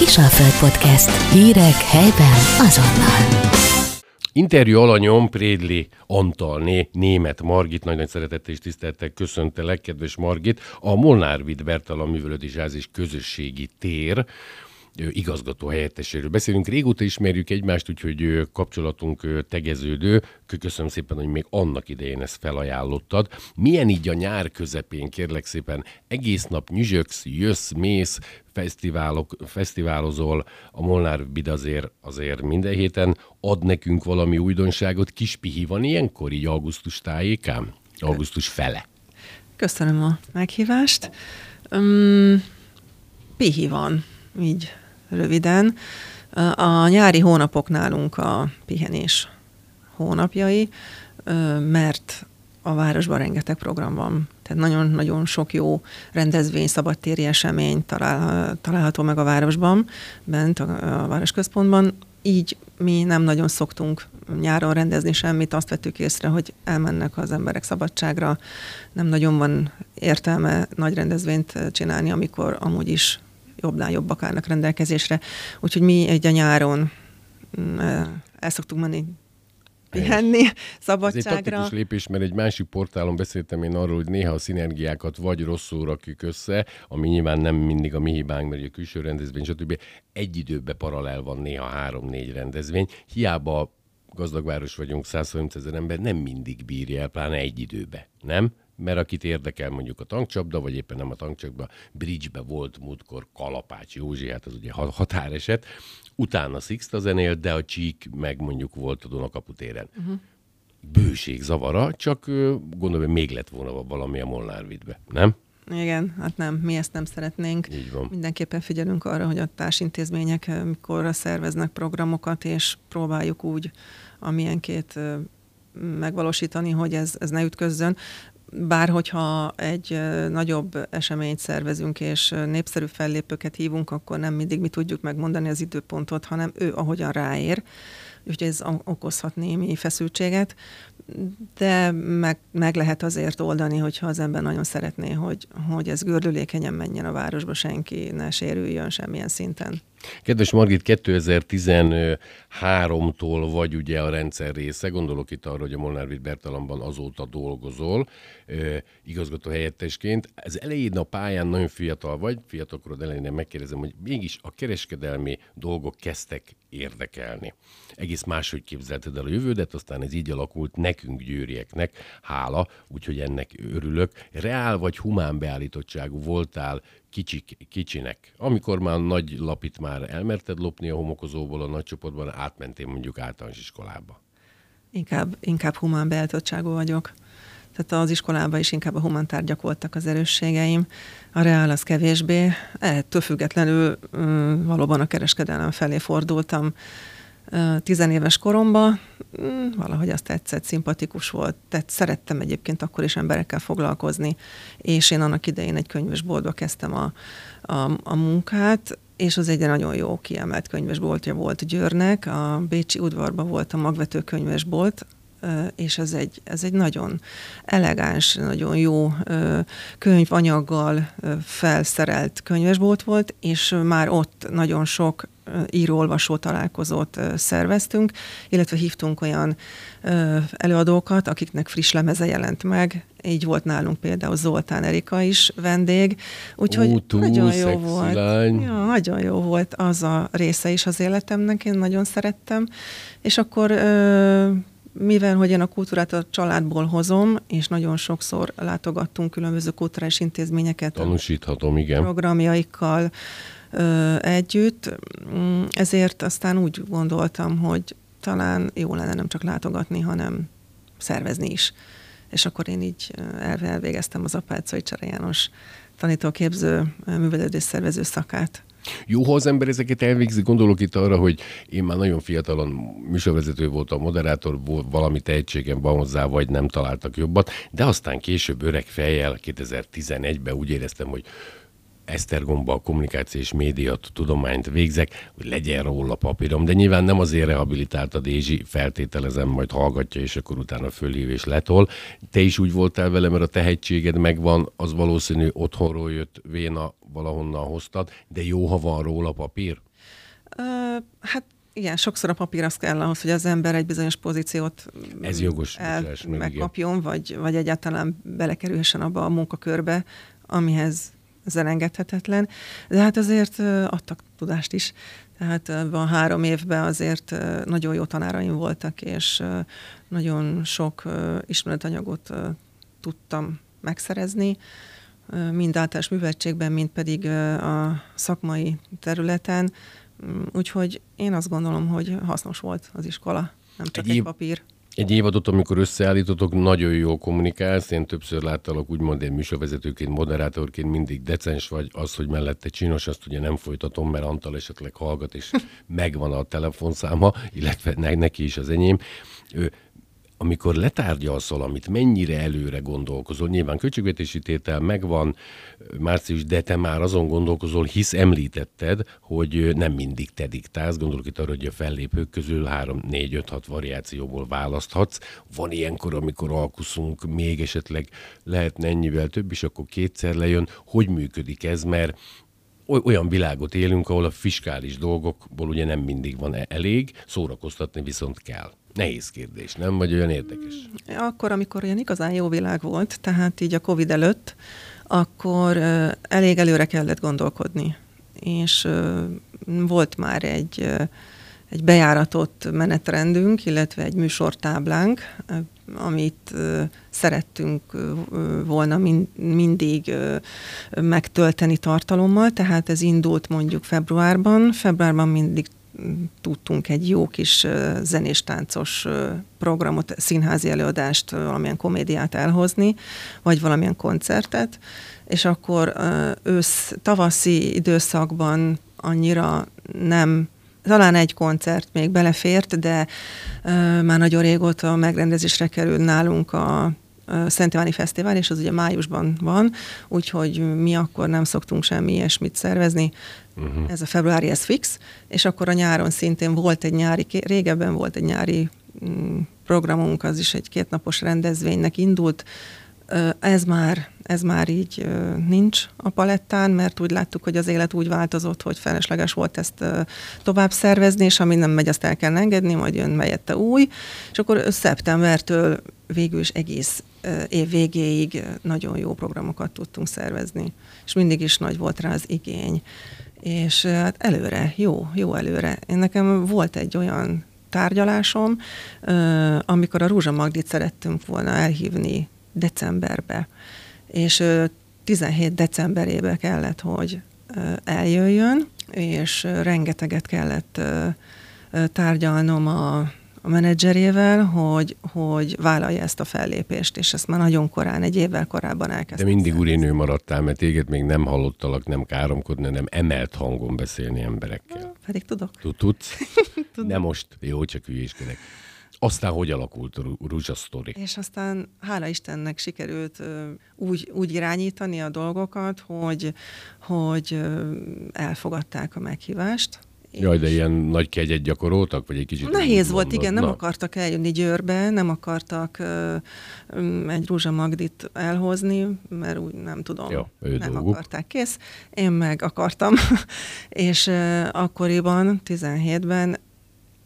Kisalföld Podcast. Hírek helyben azonnal. Interjú alanyom Prédli Antal, né, német Margit, nagyon nagy szeretettel és tisztelettel köszöntelek, kedves Margit, a Molnár Vid Bertalan Művelődés Ház és Közösségi Tér igazgató helyetteséről beszélünk. Régóta ismerjük egymást, úgyhogy kapcsolatunk tegeződő. Köszönöm szépen, hogy még annak idején ezt felajánlottad. Milyen így a nyár közepén, kérlek szépen, egész nap nyüzsöksz, jössz, mész, fesztiválok, fesztiválozol, a Molnár Bid azért, azért minden héten ad nekünk valami újdonságot. Kis pihi van ilyenkor, így augusztus tájékán? Augusztus fele. Köszönöm a meghívást. Um, pihi van, így röviden. A nyári hónapok nálunk a pihenés hónapjai, mert a városban rengeteg program van. Tehát nagyon-nagyon sok jó rendezvény, szabadtéri esemény talál, található meg a városban, bent a, a városközpontban. Így mi nem nagyon szoktunk nyáron rendezni semmit, azt vettük észre, hogy elmennek az emberek szabadságra, nem nagyon van értelme nagy rendezvényt csinálni, amikor amúgy is jobbnál jobbak állnak rendelkezésre. Úgyhogy mi egy a nyáron mm, el szoktunk menni pihenni szabadságra. Ez egy taktikus lépés, mert egy másik portálon beszéltem én arról, hogy néha a szinergiákat vagy rosszul rakjuk össze, ami nyilván nem mindig a mi hibánk, mert a külső rendezvény, stb. Egy időben paralel van néha három-négy rendezvény. Hiába gazdag város vagyunk, 130 ezer ember nem mindig bírja el, pláne egy időbe, nem? Mert akit érdekel mondjuk a tankcsapda, vagy éppen nem a tankcsapda, bridgebe volt múltkor Kalapács Józsi, hát az ugye határeset, utána Sixta zenél, de a csík meg mondjuk volt a Dunakapu téren. Uh-huh. Bőség zavara, csak gondolom, hogy még lett volna valami a Molnár vidbe, nem? Igen, hát nem, mi ezt nem szeretnénk. Így van. Mindenképpen figyelünk arra, hogy a társintézmények mikor szerveznek programokat, és próbáljuk úgy amilyen két megvalósítani, hogy ez, ez ne ütközzön bár hogyha egy nagyobb eseményt szervezünk, és népszerű fellépőket hívunk, akkor nem mindig mi tudjuk megmondani az időpontot, hanem ő ahogyan ráér. Úgyhogy ez okozhat némi feszültséget, de meg, meg lehet azért oldani, hogyha az ember nagyon szeretné, hogy, hogy ez gördülékenyen menjen a városba, senki ne sérüljön semmilyen szinten. Kedves Margit, 2013-tól vagy ugye a rendszer része, gondolok itt arra, hogy a Molnár Bertalanban azóta dolgozol, igazgató helyettesként. Az elején a pályán nagyon fiatal vagy, fiatalkorod elején megkérdezem, hogy mégis a kereskedelmi dolgok kezdtek érdekelni. Egész máshogy képzelted el a jövődet, aztán ez így alakult nekünk győrieknek, hála, úgyhogy ennek örülök. Reál vagy humán beállítottságú voltál kicsik, kicsinek. Amikor már nagy lapit már elmerted lopni a homokozóból a nagy csoportban, átmentél mondjuk általános iskolába. Inkább, inkább humán beállítottságú vagyok. Tehát az iskolában is inkább a humántárgyak voltak az erősségeim, a reál az kevésbé. Ettől függetlenül valóban a kereskedelem felé fordultam tizenéves koromban, valahogy azt tetszett, szimpatikus volt. Tehát szerettem egyébként akkor is emberekkel foglalkozni, és én annak idején egy könyvesboltba kezdtem a, a, a munkát, és az egy nagyon jó kiemelt könyvesboltja volt Győrnek, a Bécsi udvarban volt a magvető könyvesbolt, és ez egy, ez egy nagyon elegáns, nagyon jó könyvanyaggal felszerelt könyvesbolt volt, és már ott nagyon sok író-olvasó találkozót szerveztünk, illetve hívtunk olyan előadókat, akiknek friss lemeze jelent meg. Így volt nálunk például Zoltán Erika is vendég, úgyhogy Ó, túl nagyon jó volt. Lány. Ja, nagyon jó volt az a része is az életemnek, én nagyon szerettem. És akkor mivel hogy én a kultúrát a családból hozom, és nagyon sokszor látogattunk különböző kulturális intézményeket. Tanúsíthatom, igen. Programjaikkal együtt, mm, ezért aztán úgy gondoltam, hogy talán jó lenne nem csak látogatni, hanem szervezni is. És akkor én így elvégeztem az Apácai Csere János tanítóképző művelődés szervező szakát. Jó, ha az ember ezeket elvégzi, gondolok itt arra, hogy én már nagyon fiatalon műsorvezető voltam, moderátor, valami tehetségem van hozzá, vagy nem találtak jobbat, de aztán később öreg fejjel, 2011-ben úgy éreztem, hogy Esztergomba kommunikáció és média tudományt végzek, hogy legyen róla papírom, de nyilván nem azért rehabilitált a Dézsi, feltételezem, majd hallgatja, és akkor utána fölhív és letol. Te is úgy voltál vele, mert a tehetséged megvan, az valószínű otthonról jött véna, valahonnan hoztad, de jó, ha van róla papír? Uh, hát igen, sokszor a papír az kell ahhoz, hogy az ember egy bizonyos pozíciót Ez jogos, el, meg, megkapjon, vagy, vagy egyáltalán belekerülhessen abba a munkakörbe, amihez ez elengedhetetlen. De hát azért adtak tudást is. Tehát a három évben azért nagyon jó tanáraim voltak, és nagyon sok ismeretanyagot tudtam megszerezni, mind általános műveltségben, mind pedig a szakmai területen. Mm, úgyhogy én azt gondolom, hogy hasznos volt az iskola, nem csak egy, egy papír. Egy évadot, amikor összeállítotok, nagyon jól kommunikálsz. Én többször láttalak úgymond én műsorvezetőként, moderátorként mindig decens vagy. Az, hogy mellette csinos, azt ugye nem folytatom, mert Antal esetleg hallgat, és megvan a telefonszáma, illetve neki is az enyém amikor letárgyalsz valamit, mennyire előre gondolkozol? Nyilván költségvetési tétel megvan, március, de te már azon gondolkozol, hisz említetted, hogy nem mindig te diktálsz, gondolok itt arra, hogy a fellépők közül 3, 4, 5, 6 variációból választhatsz. Van ilyenkor, amikor alkuszunk, még esetleg lehetne ennyivel több, és akkor kétszer lejön. Hogy működik ez? Mert olyan világot élünk, ahol a fiskális dolgokból ugye nem mindig van e- elég, szórakoztatni viszont kell. Nehéz kérdés, nem? Vagy olyan érdekes? Akkor, amikor olyan igazán jó világ volt, tehát így a Covid előtt, akkor elég előre kellett gondolkodni. És volt már egy, egy bejáratott menetrendünk, illetve egy műsortáblánk, amit szerettünk volna mindig megtölteni tartalommal, tehát ez indult mondjuk februárban. Februárban mindig tudtunk egy jó kis zenés-táncos programot, színházi előadást, valamilyen komédiát elhozni, vagy valamilyen koncertet, és akkor ősz, tavaszi időszakban annyira nem talán egy koncert még belefért, de uh, már nagyon régóta megrendezésre kerül nálunk a Szent Iváni Fesztivál, és az ugye májusban van, úgyhogy mi akkor nem szoktunk semmi ilyesmit szervezni. Uh-huh. Ez a februári, ez fix, és akkor a nyáron szintén volt egy nyári, régebben volt egy nyári mm, programunk, az is egy kétnapos rendezvénynek indult, ez már, ez már így nincs a palettán, mert úgy láttuk, hogy az élet úgy változott, hogy felesleges volt ezt tovább szervezni, és ami nem megy, azt el kell engedni, majd jön melyette új, és akkor szeptembertől végül is egész év végéig nagyon jó programokat tudtunk szervezni, és mindig is nagy volt rá az igény. És hát előre, jó, jó előre. Én nekem volt egy olyan tárgyalásom, amikor a Rúzsa Magdit szerettünk volna elhívni decemberbe, és 17 decemberébe kellett, hogy eljöjjön, és rengeteget kellett tárgyalnom a a menedzserével, hogy, hogy vállalja ezt a fellépést, és ezt már nagyon korán, egy évvel korábban elkezdtem. De mindig urinő maradtál, mert téged még nem hallottalak, nem káromkodni, hanem emelt hangon beszélni emberekkel. Pedig tudok. Tudsz? Nem most. Jó, csak hülyéskedek. Aztán hogy alakult a Rúzsa sztori? És aztán hála Istennek sikerült úgy, úgy irányítani a dolgokat, hogy, hogy elfogadták a meghívást, Jaj, de ilyen nagy kegyet gyakoroltak, vagy egy kicsit? Nehéz volt, igen, nem Na. akartak eljönni Győrbe, nem akartak uh, egy Rúzsa Magdit elhozni, mert úgy nem tudom, ja, nem dolguk. akarták, kész. Én meg akartam, és uh, akkoriban, 17-ben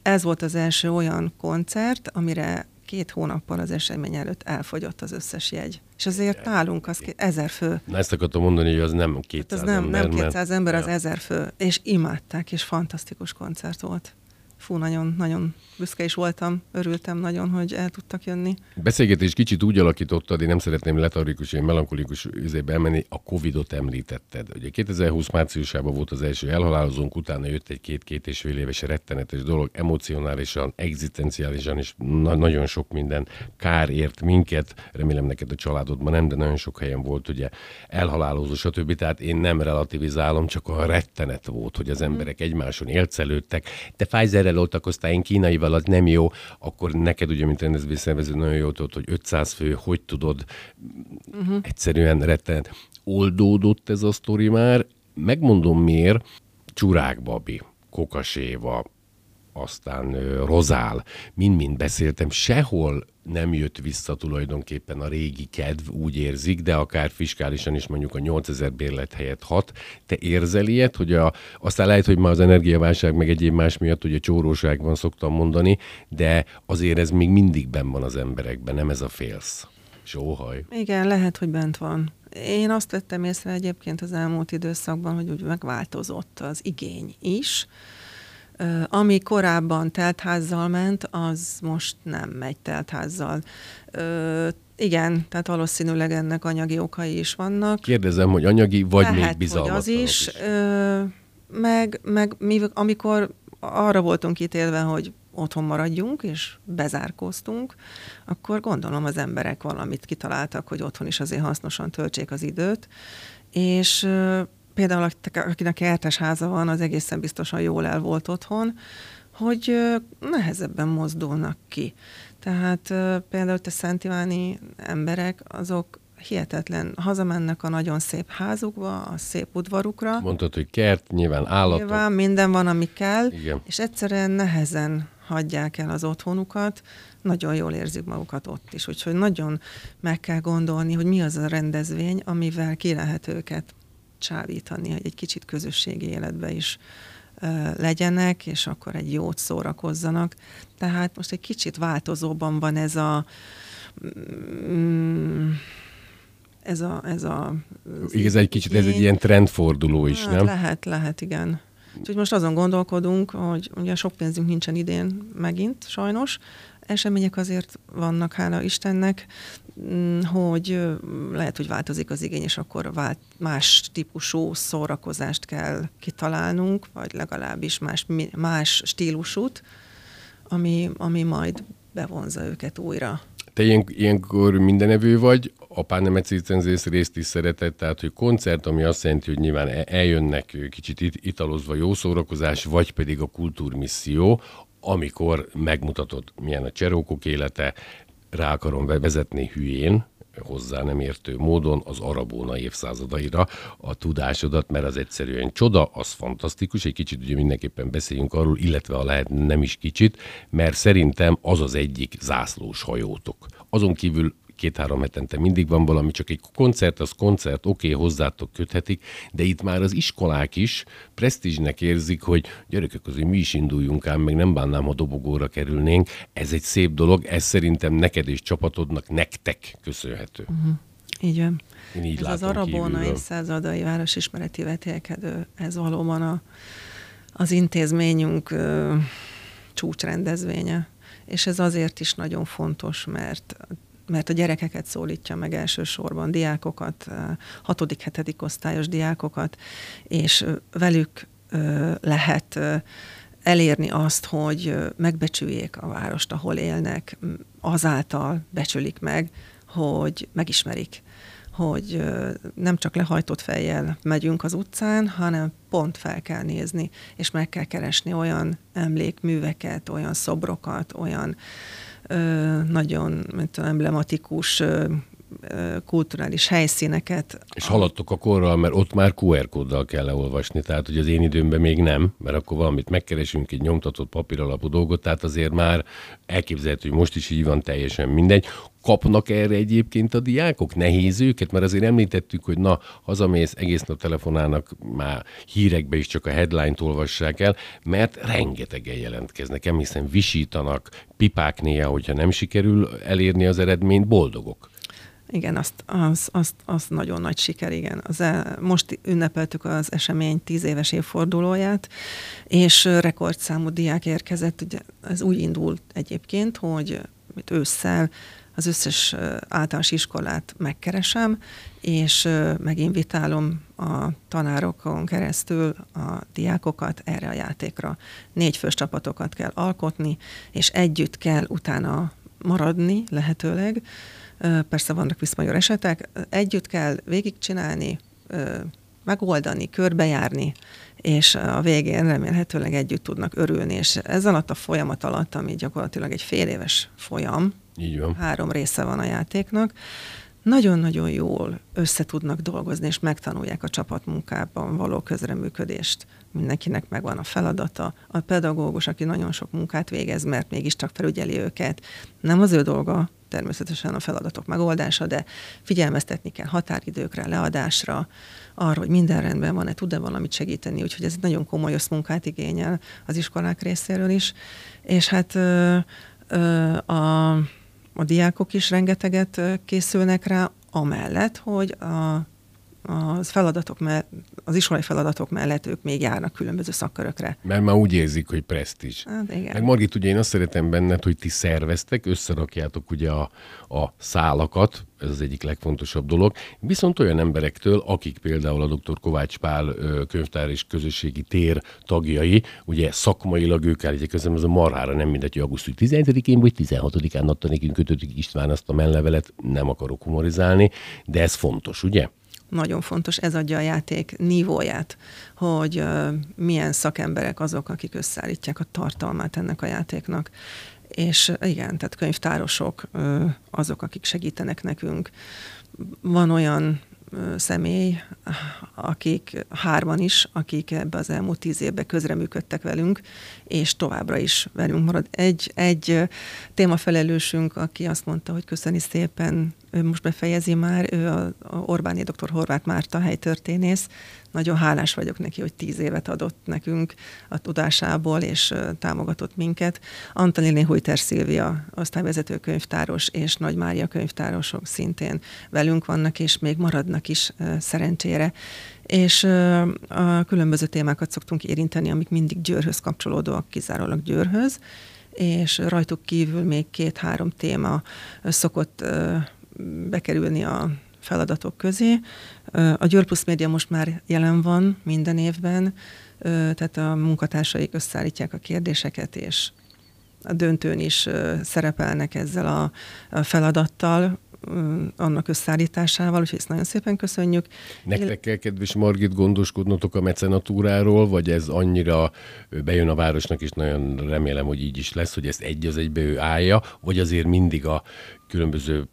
ez volt az első olyan koncert, amire két hónappal az esemény előtt elfogyott az összes jegy. És azért nálunk az ezer fő. Na ezt akartam mondani, hogy az nem 200 hát az nem, ember. Nem 200 ember, az ja. ezer fő. És imádták, és fantasztikus koncert volt fú, nagyon, nagyon büszke is voltam, örültem nagyon, hogy el tudtak jönni. Beszélgetés kicsit úgy alakítottad, én nem szeretném letarikus, én melankolikus üzébe elmenni, a Covid-ot említetted. Ugye 2020 márciusában volt az első elhalálozónk, utána jött egy két-két és fél éves rettenetes dolog, emocionálisan, egzisztenciálisan is na- nagyon sok minden kár ért minket, remélem neked a családodban nem, de nagyon sok helyen volt ugye elhalálozó, stb. Tehát én nem relativizálom, csak a rettenet volt, hogy az emberek egymáson élcelődtek. Te Pfizerrel oltakoztál, én kínaival, az nem jó, akkor neked ugye, mint rendezvény szervező, nagyon jó tudod, hogy 500 fő, hogy tudod uh-huh. egyszerűen rettenet. oldódott ez a sztori már. Megmondom miért. Csurák Babi, Kokaséva, aztán Rozál, mind-mind beszéltem, sehol nem jött vissza tulajdonképpen a régi kedv, úgy érzik, de akár fiskálisan is mondjuk a 8000 bérlet helyett 6. Te érzel ilyet, hogy a, aztán lehet, hogy ma az energiaválság meg egyéb más miatt, a csóróság van, szoktam mondani, de azért ez még mindig benn van az emberekben, nem ez a félsz. Sóhaj. Igen, lehet, hogy bent van. Én azt vettem észre egyébként az elmúlt időszakban, hogy úgy megváltozott az igény is. Ami korábban teltházzal ment, az most nem megy teltházzal. Igen, tehát valószínűleg ennek anyagi okai is vannak. Kérdezem, hogy anyagi, vagy Lehet, még bizalmatlanok az is. is. meg, meg mi, amikor arra voltunk ítélve, hogy otthon maradjunk, és bezárkóztunk, akkor gondolom az emberek valamit kitaláltak, hogy otthon is azért hasznosan töltsék az időt, és például akinek kertes háza van, az egészen biztosan jól el volt otthon, hogy nehezebben mozdulnak ki. Tehát például te Szent Iváni emberek, azok hihetetlen, hazamennek a nagyon szép házukba, a szép udvarukra. Mondtad, hogy kert, nyilván állatok. Nyilván minden van, ami kell, Igen. és egyszerűen nehezen hagyják el az otthonukat, nagyon jól érzik magukat ott is. Úgyhogy nagyon meg kell gondolni, hogy mi az a rendezvény, amivel ki lehet őket csábítani, hogy egy kicsit közösségi életbe is legyenek, és akkor egy jót szórakozzanak. Tehát most egy kicsit változóban van ez a mm, ez a... Ez a ez egy kicsit, ez egy ilyen trendforduló is, hát nem? Lehet, lehet, igen. Úgyhogy most azon gondolkodunk, hogy ugye sok pénzünk nincsen idén megint, sajnos, események azért vannak, hála Istennek, mm, hogy lehet, hogy változik az igény, és akkor vált, más típusú szórakozást kell kitalálnunk, vagy legalábbis más, más stílusút, ami, ami majd bevonza őket újra. Te ilyen, ilyenkor mindenevő vagy, apán nem egy részt is szeretett, tehát hogy koncert, ami azt jelenti, hogy nyilván e- eljönnek kicsit it- italozva jó szórakozás, vagy pedig a kultúrmisszió, amikor megmutatod, milyen a cserókok élete, rá akarom vezetni hülyén, hozzá nem értő módon az arabóna évszázadaira a tudásodat, mert az egyszerűen csoda, az fantasztikus, egy kicsit ugye mindenképpen beszéljünk arról, illetve a lehet nem is kicsit, mert szerintem az az egyik zászlós hajótok. Azon kívül két-három hetente mindig van valami, csak egy koncert, az koncert, oké, okay, hozzátok köthetik, de itt már az iskolák is presztízsnek érzik, hogy gyerekek közé mi is induljunk ám, meg nem bánnám, ha dobogóra kerülnénk. Ez egy szép dolog, ez szerintem neked és csapatodnak, nektek köszönhető. Uh-huh. Így van. Én így ez az Arabona évszázadai városismereti vetélkedő, ez valóban a, az intézményünk ö, csúcsrendezvénye. És ez azért is nagyon fontos, mert mert a gyerekeket szólítja meg elsősorban, diákokat, hatodik, hetedik osztályos diákokat, és velük lehet elérni azt, hogy megbecsüljék a várost, ahol élnek, azáltal becsülik meg, hogy megismerik, hogy nem csak lehajtott fejjel megyünk az utcán, hanem pont fel kell nézni, és meg kell keresni olyan emlékműveket, olyan szobrokat, olyan nagyon mint emblematikus kulturális helyszíneket. És haladtok a korral, mert ott már QR kóddal kell leolvasni, tehát hogy az én időmben még nem, mert akkor valamit megkeresünk, egy nyomtatott papíralapú dolgot, tehát azért már elképzelhető, hogy most is így van, teljesen mindegy. Kapnak erre egyébként a diákok? Nehéz őket? Mert azért említettük, hogy na, hazamész, egész nap telefonálnak, már hírekbe is csak a headline-t olvassák el, mert rengetegen jelentkeznek, emlékszem, visítanak, pipák néha, hogyha nem sikerül elérni az eredményt, boldogok. Igen, azt, az, azt, az nagyon nagy siker, igen. Az, e, most ünnepeltük az esemény tíz éves évfordulóját, és rekordszámú diák érkezett. Ugye ez úgy indult egyébként, hogy mit ősszel az összes általános iskolát megkeresem, és meginvitálom a tanárokon keresztül a diákokat erre a játékra. Négy fős csapatokat kell alkotni, és együtt kell utána maradni lehetőleg, persze vannak viszmajor esetek, együtt kell végigcsinálni, megoldani, körbejárni, és a végén remélhetőleg együtt tudnak örülni, és ez alatt a folyamat alatt, ami gyakorlatilag egy fél éves folyam, Így van. három része van a játéknak, nagyon-nagyon jól össze tudnak dolgozni, és megtanulják a csapatmunkában való közreműködést. Mindenkinek megvan a feladata. A pedagógus, aki nagyon sok munkát végez, mert mégiscsak felügyeli őket, nem az ő dolga, természetesen a feladatok megoldása, de figyelmeztetni kell határidőkre, leadásra, arra, hogy minden rendben van-e, tud-e valamit segíteni, úgyhogy ez nagyon komoly összmunkát igényel az iskolák részéről is. És hát ö, ö, a, a diákok is rengeteget készülnek rá, amellett, hogy a az feladatok mellett, az iskolai feladatok mellett ők még járnak különböző szakkörökre. Mert már úgy érzik, hogy presztízs. Hát igen. Meg Margit, ugye én azt szeretem benned, hogy ti szerveztek, összerakjátok ugye a, a szálakat, ez az egyik legfontosabb dolog. Viszont olyan emberektől, akik például a dr. Kovács Pál könyvtár és közösségi tér tagjai, ugye szakmailag ők állítják közben, ez a marhára nem mindegy, hogy augusztus 17-én vagy 16-án adta nekünk kötöttik István azt a menlevelet, nem akarok humorizálni, de ez fontos, ugye? Nagyon fontos, ez adja a játék nívóját, hogy milyen szakemberek azok, akik összeállítják a tartalmát ennek a játéknak. És igen, tehát könyvtárosok azok, akik segítenek nekünk. Van olyan személy, akik hárman is, akik ebbe az elmúlt tíz évben közreműködtek velünk, és továbbra is velünk marad. Egy, egy témafelelősünk, aki azt mondta, hogy köszöni szépen, ő most befejezi már, ő a, a Orbáni dr. Horváth Márta helytörténész, nagyon hálás vagyok neki, hogy tíz évet adott nekünk a tudásából, és támogatott minket. Antalini Hujter Szilvia, osztályvezető könyvtáros, és Nagy Mária könyvtárosok szintén velünk vannak, és még maradnak is szerencsére. És a különböző témákat szoktunk érinteni, amik mindig Győrhöz kapcsolódóak, kizárólag Győrhöz, és rajtuk kívül még két-három téma szokott bekerülni a feladatok közé. A Győr Plus Média most már jelen van minden évben, tehát a munkatársaik összeállítják a kérdéseket, és a döntőn is szerepelnek ezzel a feladattal, annak összeállításával, úgyhogy ezt nagyon szépen köszönjük. Nektek kell, kedves Margit, gondoskodnotok a mecenatúráról, vagy ez annyira bejön a városnak, és nagyon remélem, hogy így is lesz, hogy ezt egy az egybe ő állja, vagy azért mindig a különböző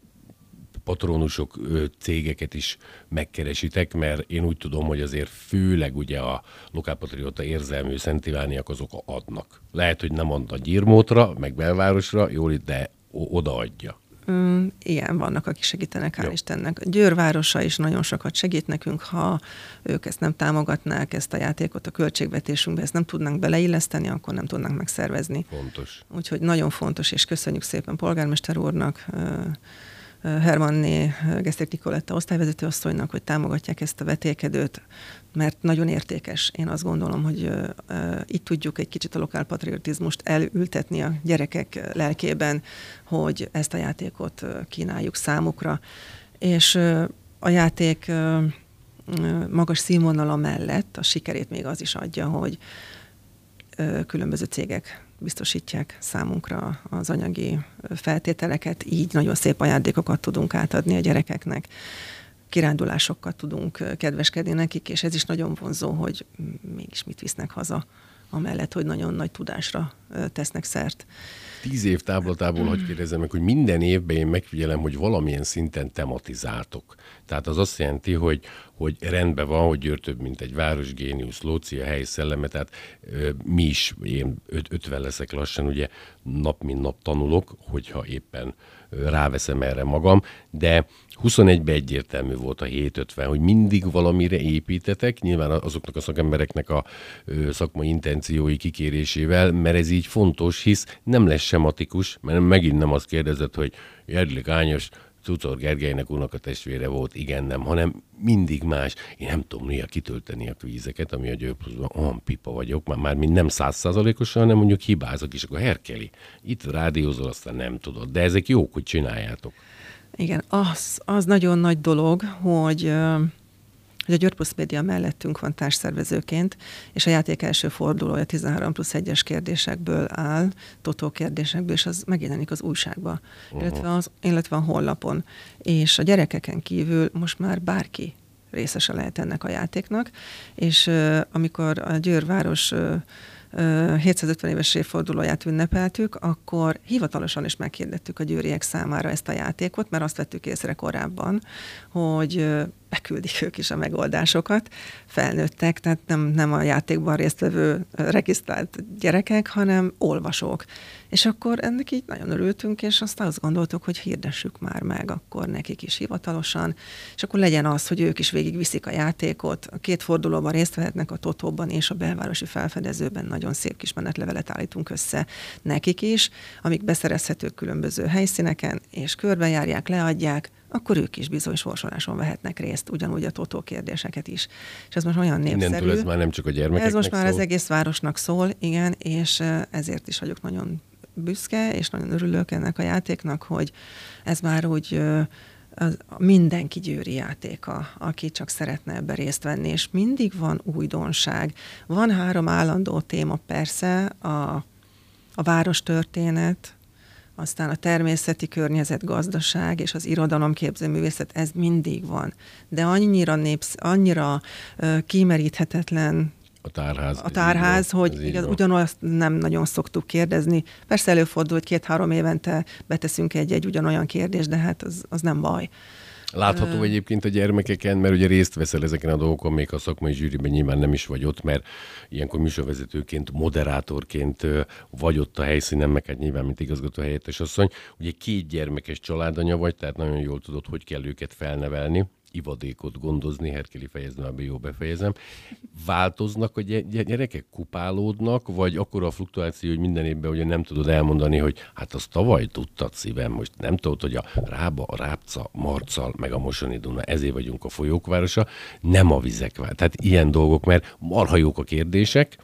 patronusok cégeket is megkeresitek, mert én úgy tudom, hogy azért főleg ugye a lokálpatrióta érzelmű Szent Ivániak azok adnak. Lehet, hogy nem ad a gyírmótra, meg belvárosra, jól, de odaadja. Mm, igen, vannak, akik segítenek, hál' Istennek. Győr városa is nagyon sokat segít nekünk, ha ők ezt nem támogatnák, ezt a játékot a költségvetésünkbe, ezt nem tudnánk beleilleszteni, akkor nem tudnánk megszervezni. Fontos. Úgyhogy nagyon fontos, és köszönjük szépen polgármester úrnak, Hermanné Geszter Nikoletta osztályvezető asszonynak, hogy támogatják ezt a vetélkedőt, mert nagyon értékes. Én azt gondolom, hogy itt tudjuk egy kicsit a lokálpatriotizmust elültetni a gyerekek lelkében, hogy ezt a játékot kínáljuk számukra. És a játék magas színvonala mellett a sikerét még az is adja, hogy különböző cégek biztosítják számunkra az anyagi feltételeket, így nagyon szép ajándékokat tudunk átadni a gyerekeknek kirándulásokkal tudunk kedveskedni nekik, és ez is nagyon vonzó, hogy mégis mit visznek haza, amellett, hogy nagyon nagy tudásra tesznek szert. Tíz év táblatából, hogy kérdezem meg, hogy minden évben én megfigyelem, hogy valamilyen szinten tematizáltok. Tehát az azt jelenti, hogy, hogy rendben van, hogy Győr több, mint egy városgéniusz, Lóci a helyi szelleme, tehát ö, mi is, én öt, 50 leszek lassan, ugye nap mint nap tanulok, hogyha éppen ráveszem erre magam, de 21-ben egyértelmű volt a 750, hogy mindig valamire építetek, nyilván azoknak a szakembereknek a szakmai intenciói kikérésével, mert ez így fontos, hisz nem lesz sematikus, mert megint nem azt kérdezett, hogy Jedlik Ányos, Cucor Gergelynek a testvére volt, igen, nem, hanem mindig más. Én nem tudom néha kitölteni a vízeket, ami a győpluszban olyan pipa vagyok, már, már mind nem százszázalékosan, hanem mondjuk hibázok, és akkor herkeli. Itt rádiózol, aztán nem tudod. De ezek jók, hogy csináljátok. Igen, az, az nagyon nagy dolog, hogy hogy a György Média mellettünk van társszervezőként, és a játék első fordulója 13 plusz 1-es kérdésekből áll, totó kérdésekből, és az megjelenik az újságba, uh-huh. illetve, az, illetve a honlapon. És a gyerekeken kívül most már bárki részese lehet ennek a játéknak, és uh, amikor a Győrváros uh, 750 éves évfordulóját ünnepeltük, akkor hivatalosan is meghirdettük a győriek számára ezt a játékot, mert azt vettük észre korábban, hogy beküldik ők is a megoldásokat, felnőttek, tehát nem, nem a játékban résztvevő regisztrált gyerekek, hanem olvasók. És akkor ennek így nagyon örültünk, és azt azt gondoltuk, hogy hirdessük már meg akkor nekik is hivatalosan, és akkor legyen az, hogy ők is végigviszik a játékot, a két fordulóban részt vehetnek a Totóban és a belvárosi felfedezőben, nagyon szép kis menetlevelet állítunk össze nekik is, amik beszerezhetők különböző helyszíneken, és körbejárják, leadják, akkor ők is bizony sorsoláson vehetnek részt, ugyanúgy a totó kérdéseket is. És ez most olyan népszerű. Innentől ez már nem csak a gyermekeknek Ez most már szól. az egész városnak szól, igen, és ezért is vagyok nagyon büszke, és nagyon örülök ennek a játéknak, hogy ez már úgy az mindenki győri játéka, aki csak szeretne ebbe részt venni, és mindig van újdonság. Van három állandó téma persze, a, a város történet, aztán a természeti környezet, gazdaság és az irodalomképző művészet, ez mindig van. De annyira, népsz, annyira uh, kimeríthetetlen a tárház. A tárház, van, hogy igaz, ugyanazt nem nagyon szoktuk kérdezni. Persze előfordul, hogy két-három évente beteszünk egy-egy ugyanolyan kérdést, de hát az, az nem baj. Látható uh, egyébként a gyermekeken, mert ugye részt veszel ezeken a dolgokon, még a szakmai zsűriben nyilván nem is vagy ott, mert ilyenkor műsorvezetőként, moderátorként vagy ott a helyszínen, meg hát nyilván, mint igazgató helyettes asszony. Ugye két gyermekes családanya vagy, tehát nagyon jól tudod, hogy kell őket felnevelni ivadékot gondozni, Herkeli fejezni, a jó befejezem. Változnak a gyerekek, kupálódnak, vagy akkor a fluktuáció, hogy minden évben ugye nem tudod elmondani, hogy hát azt tavaly tudtad szívem, most nem tudod, hogy a Rába, a Rápca, Marcal, meg a Mosoni Duna, ezért vagyunk a folyók városa, nem a vizek. Tehát ilyen dolgok, mert marha jók a kérdések,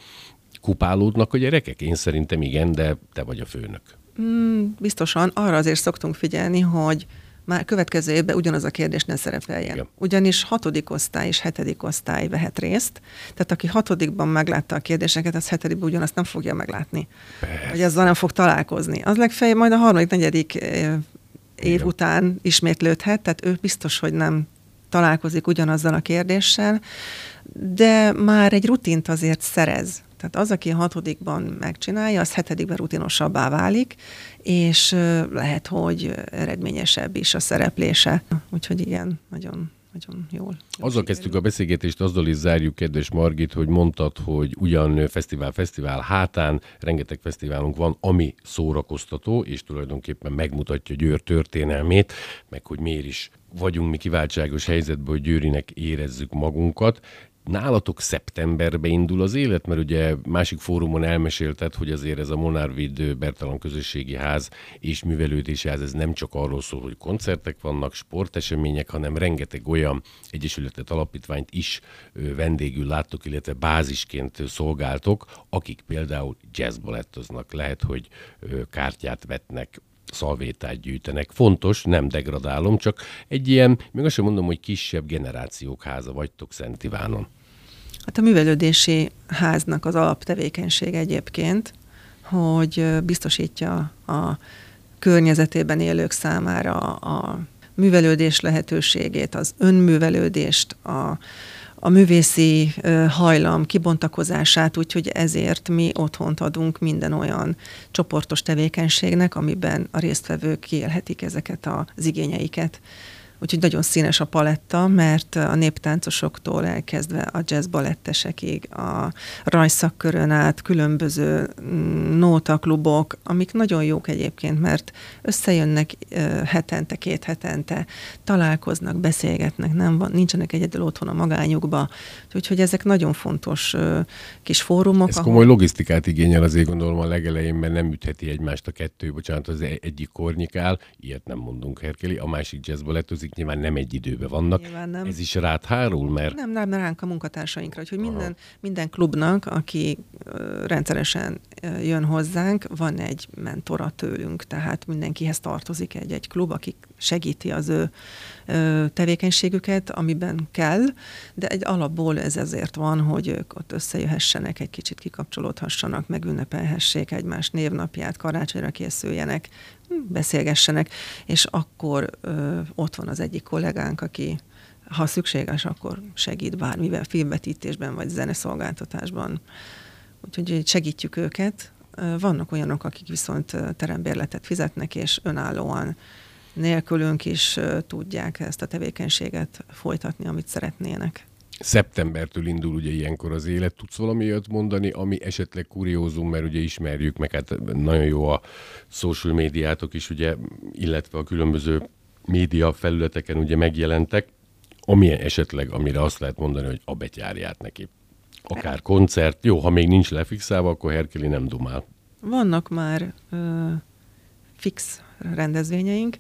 kupálódnak a gyerekek? Én szerintem igen, de te vagy a főnök. Mm, biztosan. Arra azért szoktunk figyelni, hogy már következő évben ugyanaz a kérdés ne szerepeljen. Igen. Ugyanis hatodik osztály és hetedik osztály vehet részt, tehát aki hatodikban meglátta a kérdéseket, az hetedikben ugyanazt nem fogja meglátni. Persze. Vagy azzal nem fog találkozni. Az legfeljebb majd a harmadik, negyedik év Igen. után ismétlődhet, tehát ő biztos, hogy nem találkozik ugyanazzal a kérdéssel, de már egy rutint azért szerez. Tehát az, aki a hatodikban megcsinálja, az hetedikben rutinosabbá válik, és lehet, hogy eredményesebb is a szereplése. Úgyhogy igen, nagyon nagyon jól. Azzal kezdtük a beszélgetést, azzal is zárjuk, kedves Margit, hogy mondtad, hogy ugyan fesztivál, fesztivál hátán rengeteg fesztiválunk van, ami szórakoztató, és tulajdonképpen megmutatja Győr történelmét, meg hogy miért is vagyunk mi kiváltságos helyzetben, hogy Győrinek érezzük magunkat. Nálatok szeptemberbe indul az élet, mert ugye másik fórumon elmesélted, hogy azért ez a Monárvid Bertalan Közösségi Ház és Művelődési Ház, ez nem csak arról szól, hogy koncertek vannak, sportesemények, hanem rengeteg olyan egyesületet, alapítványt is vendégül láttok, illetve bázisként szolgáltok, akik például jazzbalettoznak. Lehet, hogy kártyát vetnek, szalvétát gyűjtenek. Fontos, nem degradálom, csak egy ilyen, még azt sem mondom, hogy kisebb generációk háza vagytok Szent Ivánon. Hát a művelődési háznak az alaptevékenység egyébként, hogy biztosítja a környezetében élők számára a művelődés lehetőségét, az önművelődést, a, a művészi hajlam kibontakozását, úgyhogy ezért mi otthont adunk minden olyan csoportos tevékenységnek, amiben a résztvevők kiélhetik ezeket az igényeiket. Úgyhogy nagyon színes a paletta, mert a néptáncosoktól elkezdve a jazzbalettesekig, a rajszakkörön át különböző mm, nótaklubok, amik nagyon jók egyébként, mert összejönnek hetente, két hetente, találkoznak, beszélgetnek, nem van, nincsenek egyedül otthon a magányukba. Úgyhogy ezek nagyon fontos kis fórumok. Ez ahol... komoly logisztikát igényel azért gondolom a legelején, mert nem ütheti egymást a kettő, bocsánat, az egyik kornyikál, ilyet nem mondunk Herkeli, a másik jazzbalettozik, dolgozik, nyilván nem egy időben vannak. Nyilván nem. Ez is rád hárul, mert... Nem, nem ránk a munkatársainkra, úgyhogy minden, minden klubnak, aki rendszeresen jön hozzánk, van egy mentora tőlünk, tehát mindenkihez tartozik egy-egy klub, aki segíti az ő tevékenységüket, amiben kell, de egy alapból ez ezért van, hogy ők ott összejöhessenek, egy kicsit kikapcsolódhassanak, megünnepelhessék egymás névnapját, karácsonyra készüljenek, beszélgessenek, és akkor ö, ott van az egyik kollégánk, aki ha szükséges, akkor segít bármiben, filmvetítésben vagy zeneszolgáltatásban. úgyhogy segítjük őket. Vannak olyanok, akik viszont terembérletet fizetnek, és önállóan nélkülünk is tudják ezt a tevékenységet folytatni, amit szeretnének. Szeptembertől indul ugye ilyenkor az élet. Tudsz valami olyat mondani, ami esetleg kuriózum, mert ugye ismerjük, meg hát nagyon jó a social médiátok is, ugye, illetve a különböző média felületeken ugye megjelentek, ami esetleg, amire azt lehet mondani, hogy a betyárját neki. Akár koncert, jó, ha még nincs lefixálva, akkor Herkeli nem dumál. Vannak már ö, fix rendezvényeink,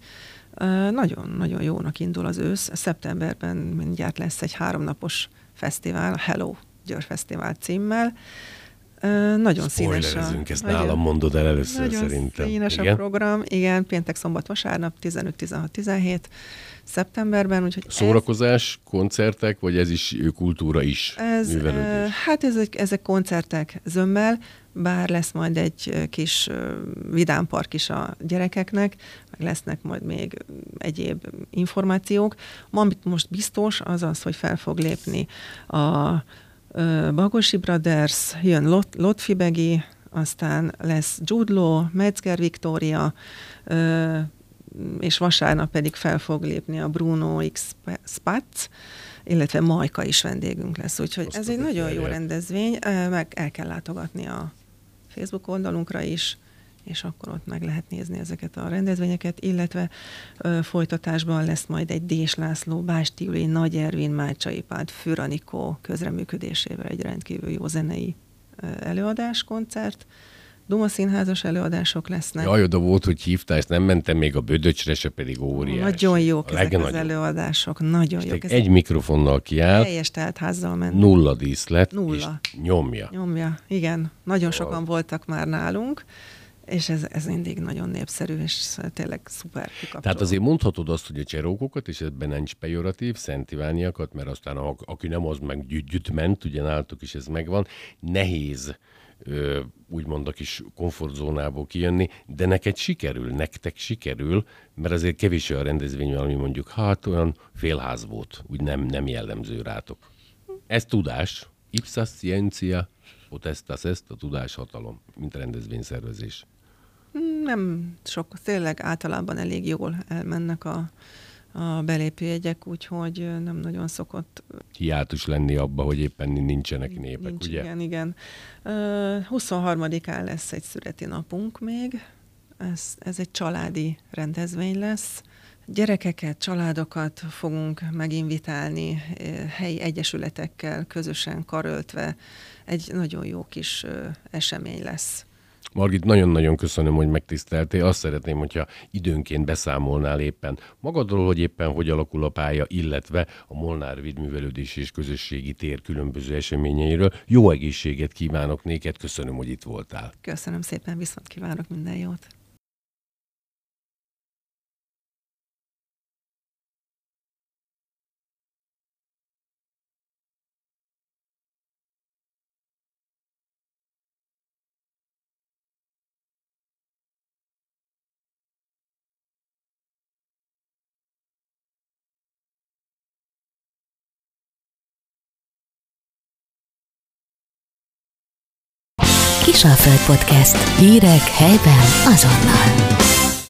nagyon-nagyon jónak indul az ősz. Szeptemberben mindjárt lesz egy háromnapos fesztivál, Hello Győr Fesztivál címmel. Nagyon színes a... ezt nagyon, nálam mondod el először nagyon szerintem. színes igen? a program, igen, péntek, szombat, vasárnap, 15, 16, 17 szeptemberben. Úgyhogy Szórakozás, ez, koncertek, vagy ez is kultúra is? Ez, művelődés? Hát ezek, ezek koncertek zömmel, bár lesz majd egy kis vidámpark is a gyerekeknek, meg lesznek majd még egyéb információk. Ma, amit most biztos, az az, hogy fel fog lépni a Bagosi Brothers, jön Lot, Lotfi Begi, aztán lesz Jude Law, Metzger Victoria, és vasárnap pedig fel fog lépni a Bruno X Spatz, illetve Majka is vendégünk lesz, úgyhogy Azt ez egy nagyon jó rendezvény, meg el kell látogatni a Facebook oldalunkra is, és akkor ott meg lehet nézni ezeket a rendezvényeket, illetve ö, folytatásban lesz majd egy Dés László, Básti Nagy Ervin, Mácsai Pád, Füranikó közreműködésével egy rendkívül jó zenei előadás, koncert, Duma színházas előadások lesznek. Jaj, oda volt, hogy hívtál, ezt nem mentem még a Bödöcsre, se pedig óriás. Nagyon jók ezek az előadások, nagyon jók. Ezek egy mikrofonnal kiáll. Teljes házzal ment. Nulla díszlet. Nulla. És nyomja. Nyomja, igen. Nagyon sokan voltak már nálunk és ez, ez mindig nagyon népszerű, és tényleg szuper kikapcsoló. Tehát azért mondhatod azt, hogy a cserókokat, és ebben nincs pejoratív, Szent Ivániakat, mert aztán a, aki nem az meg gyütt ment, ugye nálatok is ez megvan, nehéz úgymond a kis komfortzónából kijönni, de neked sikerül, nektek sikerül, mert azért kevés a rendezvény, ami mondjuk hát olyan félház volt, úgy nem, nem jellemző rátok. Ez tudás, ipsa scientia, potestas est, a tudás hatalom, mint rendezvényszervezés. Nem sok, tényleg általában elég jól elmennek a, a belépőjegyek, úgyhogy nem nagyon szokott... Hiátus lenni abba, hogy éppen nincsenek népek, Nincs, ugye? Igen, igen. Uh, 23-án lesz egy születi napunk még, ez, ez egy családi rendezvény lesz. Gyerekeket, családokat fogunk meginvitálni, helyi egyesületekkel közösen karöltve. Egy nagyon jó kis esemény lesz. Margit, nagyon-nagyon köszönöm, hogy megtiszteltél. Azt szeretném, hogyha időnként beszámolnál éppen magadról, hogy éppen hogy alakul a pálya, illetve a Molnár Vidművelődés és Közösségi Tér különböző eseményeiről. Jó egészséget kívánok néked, köszönöm, hogy itt voltál. Köszönöm szépen, viszont kívánok minden jót. Kisalföld Podcast. Hírek helyben azonnal.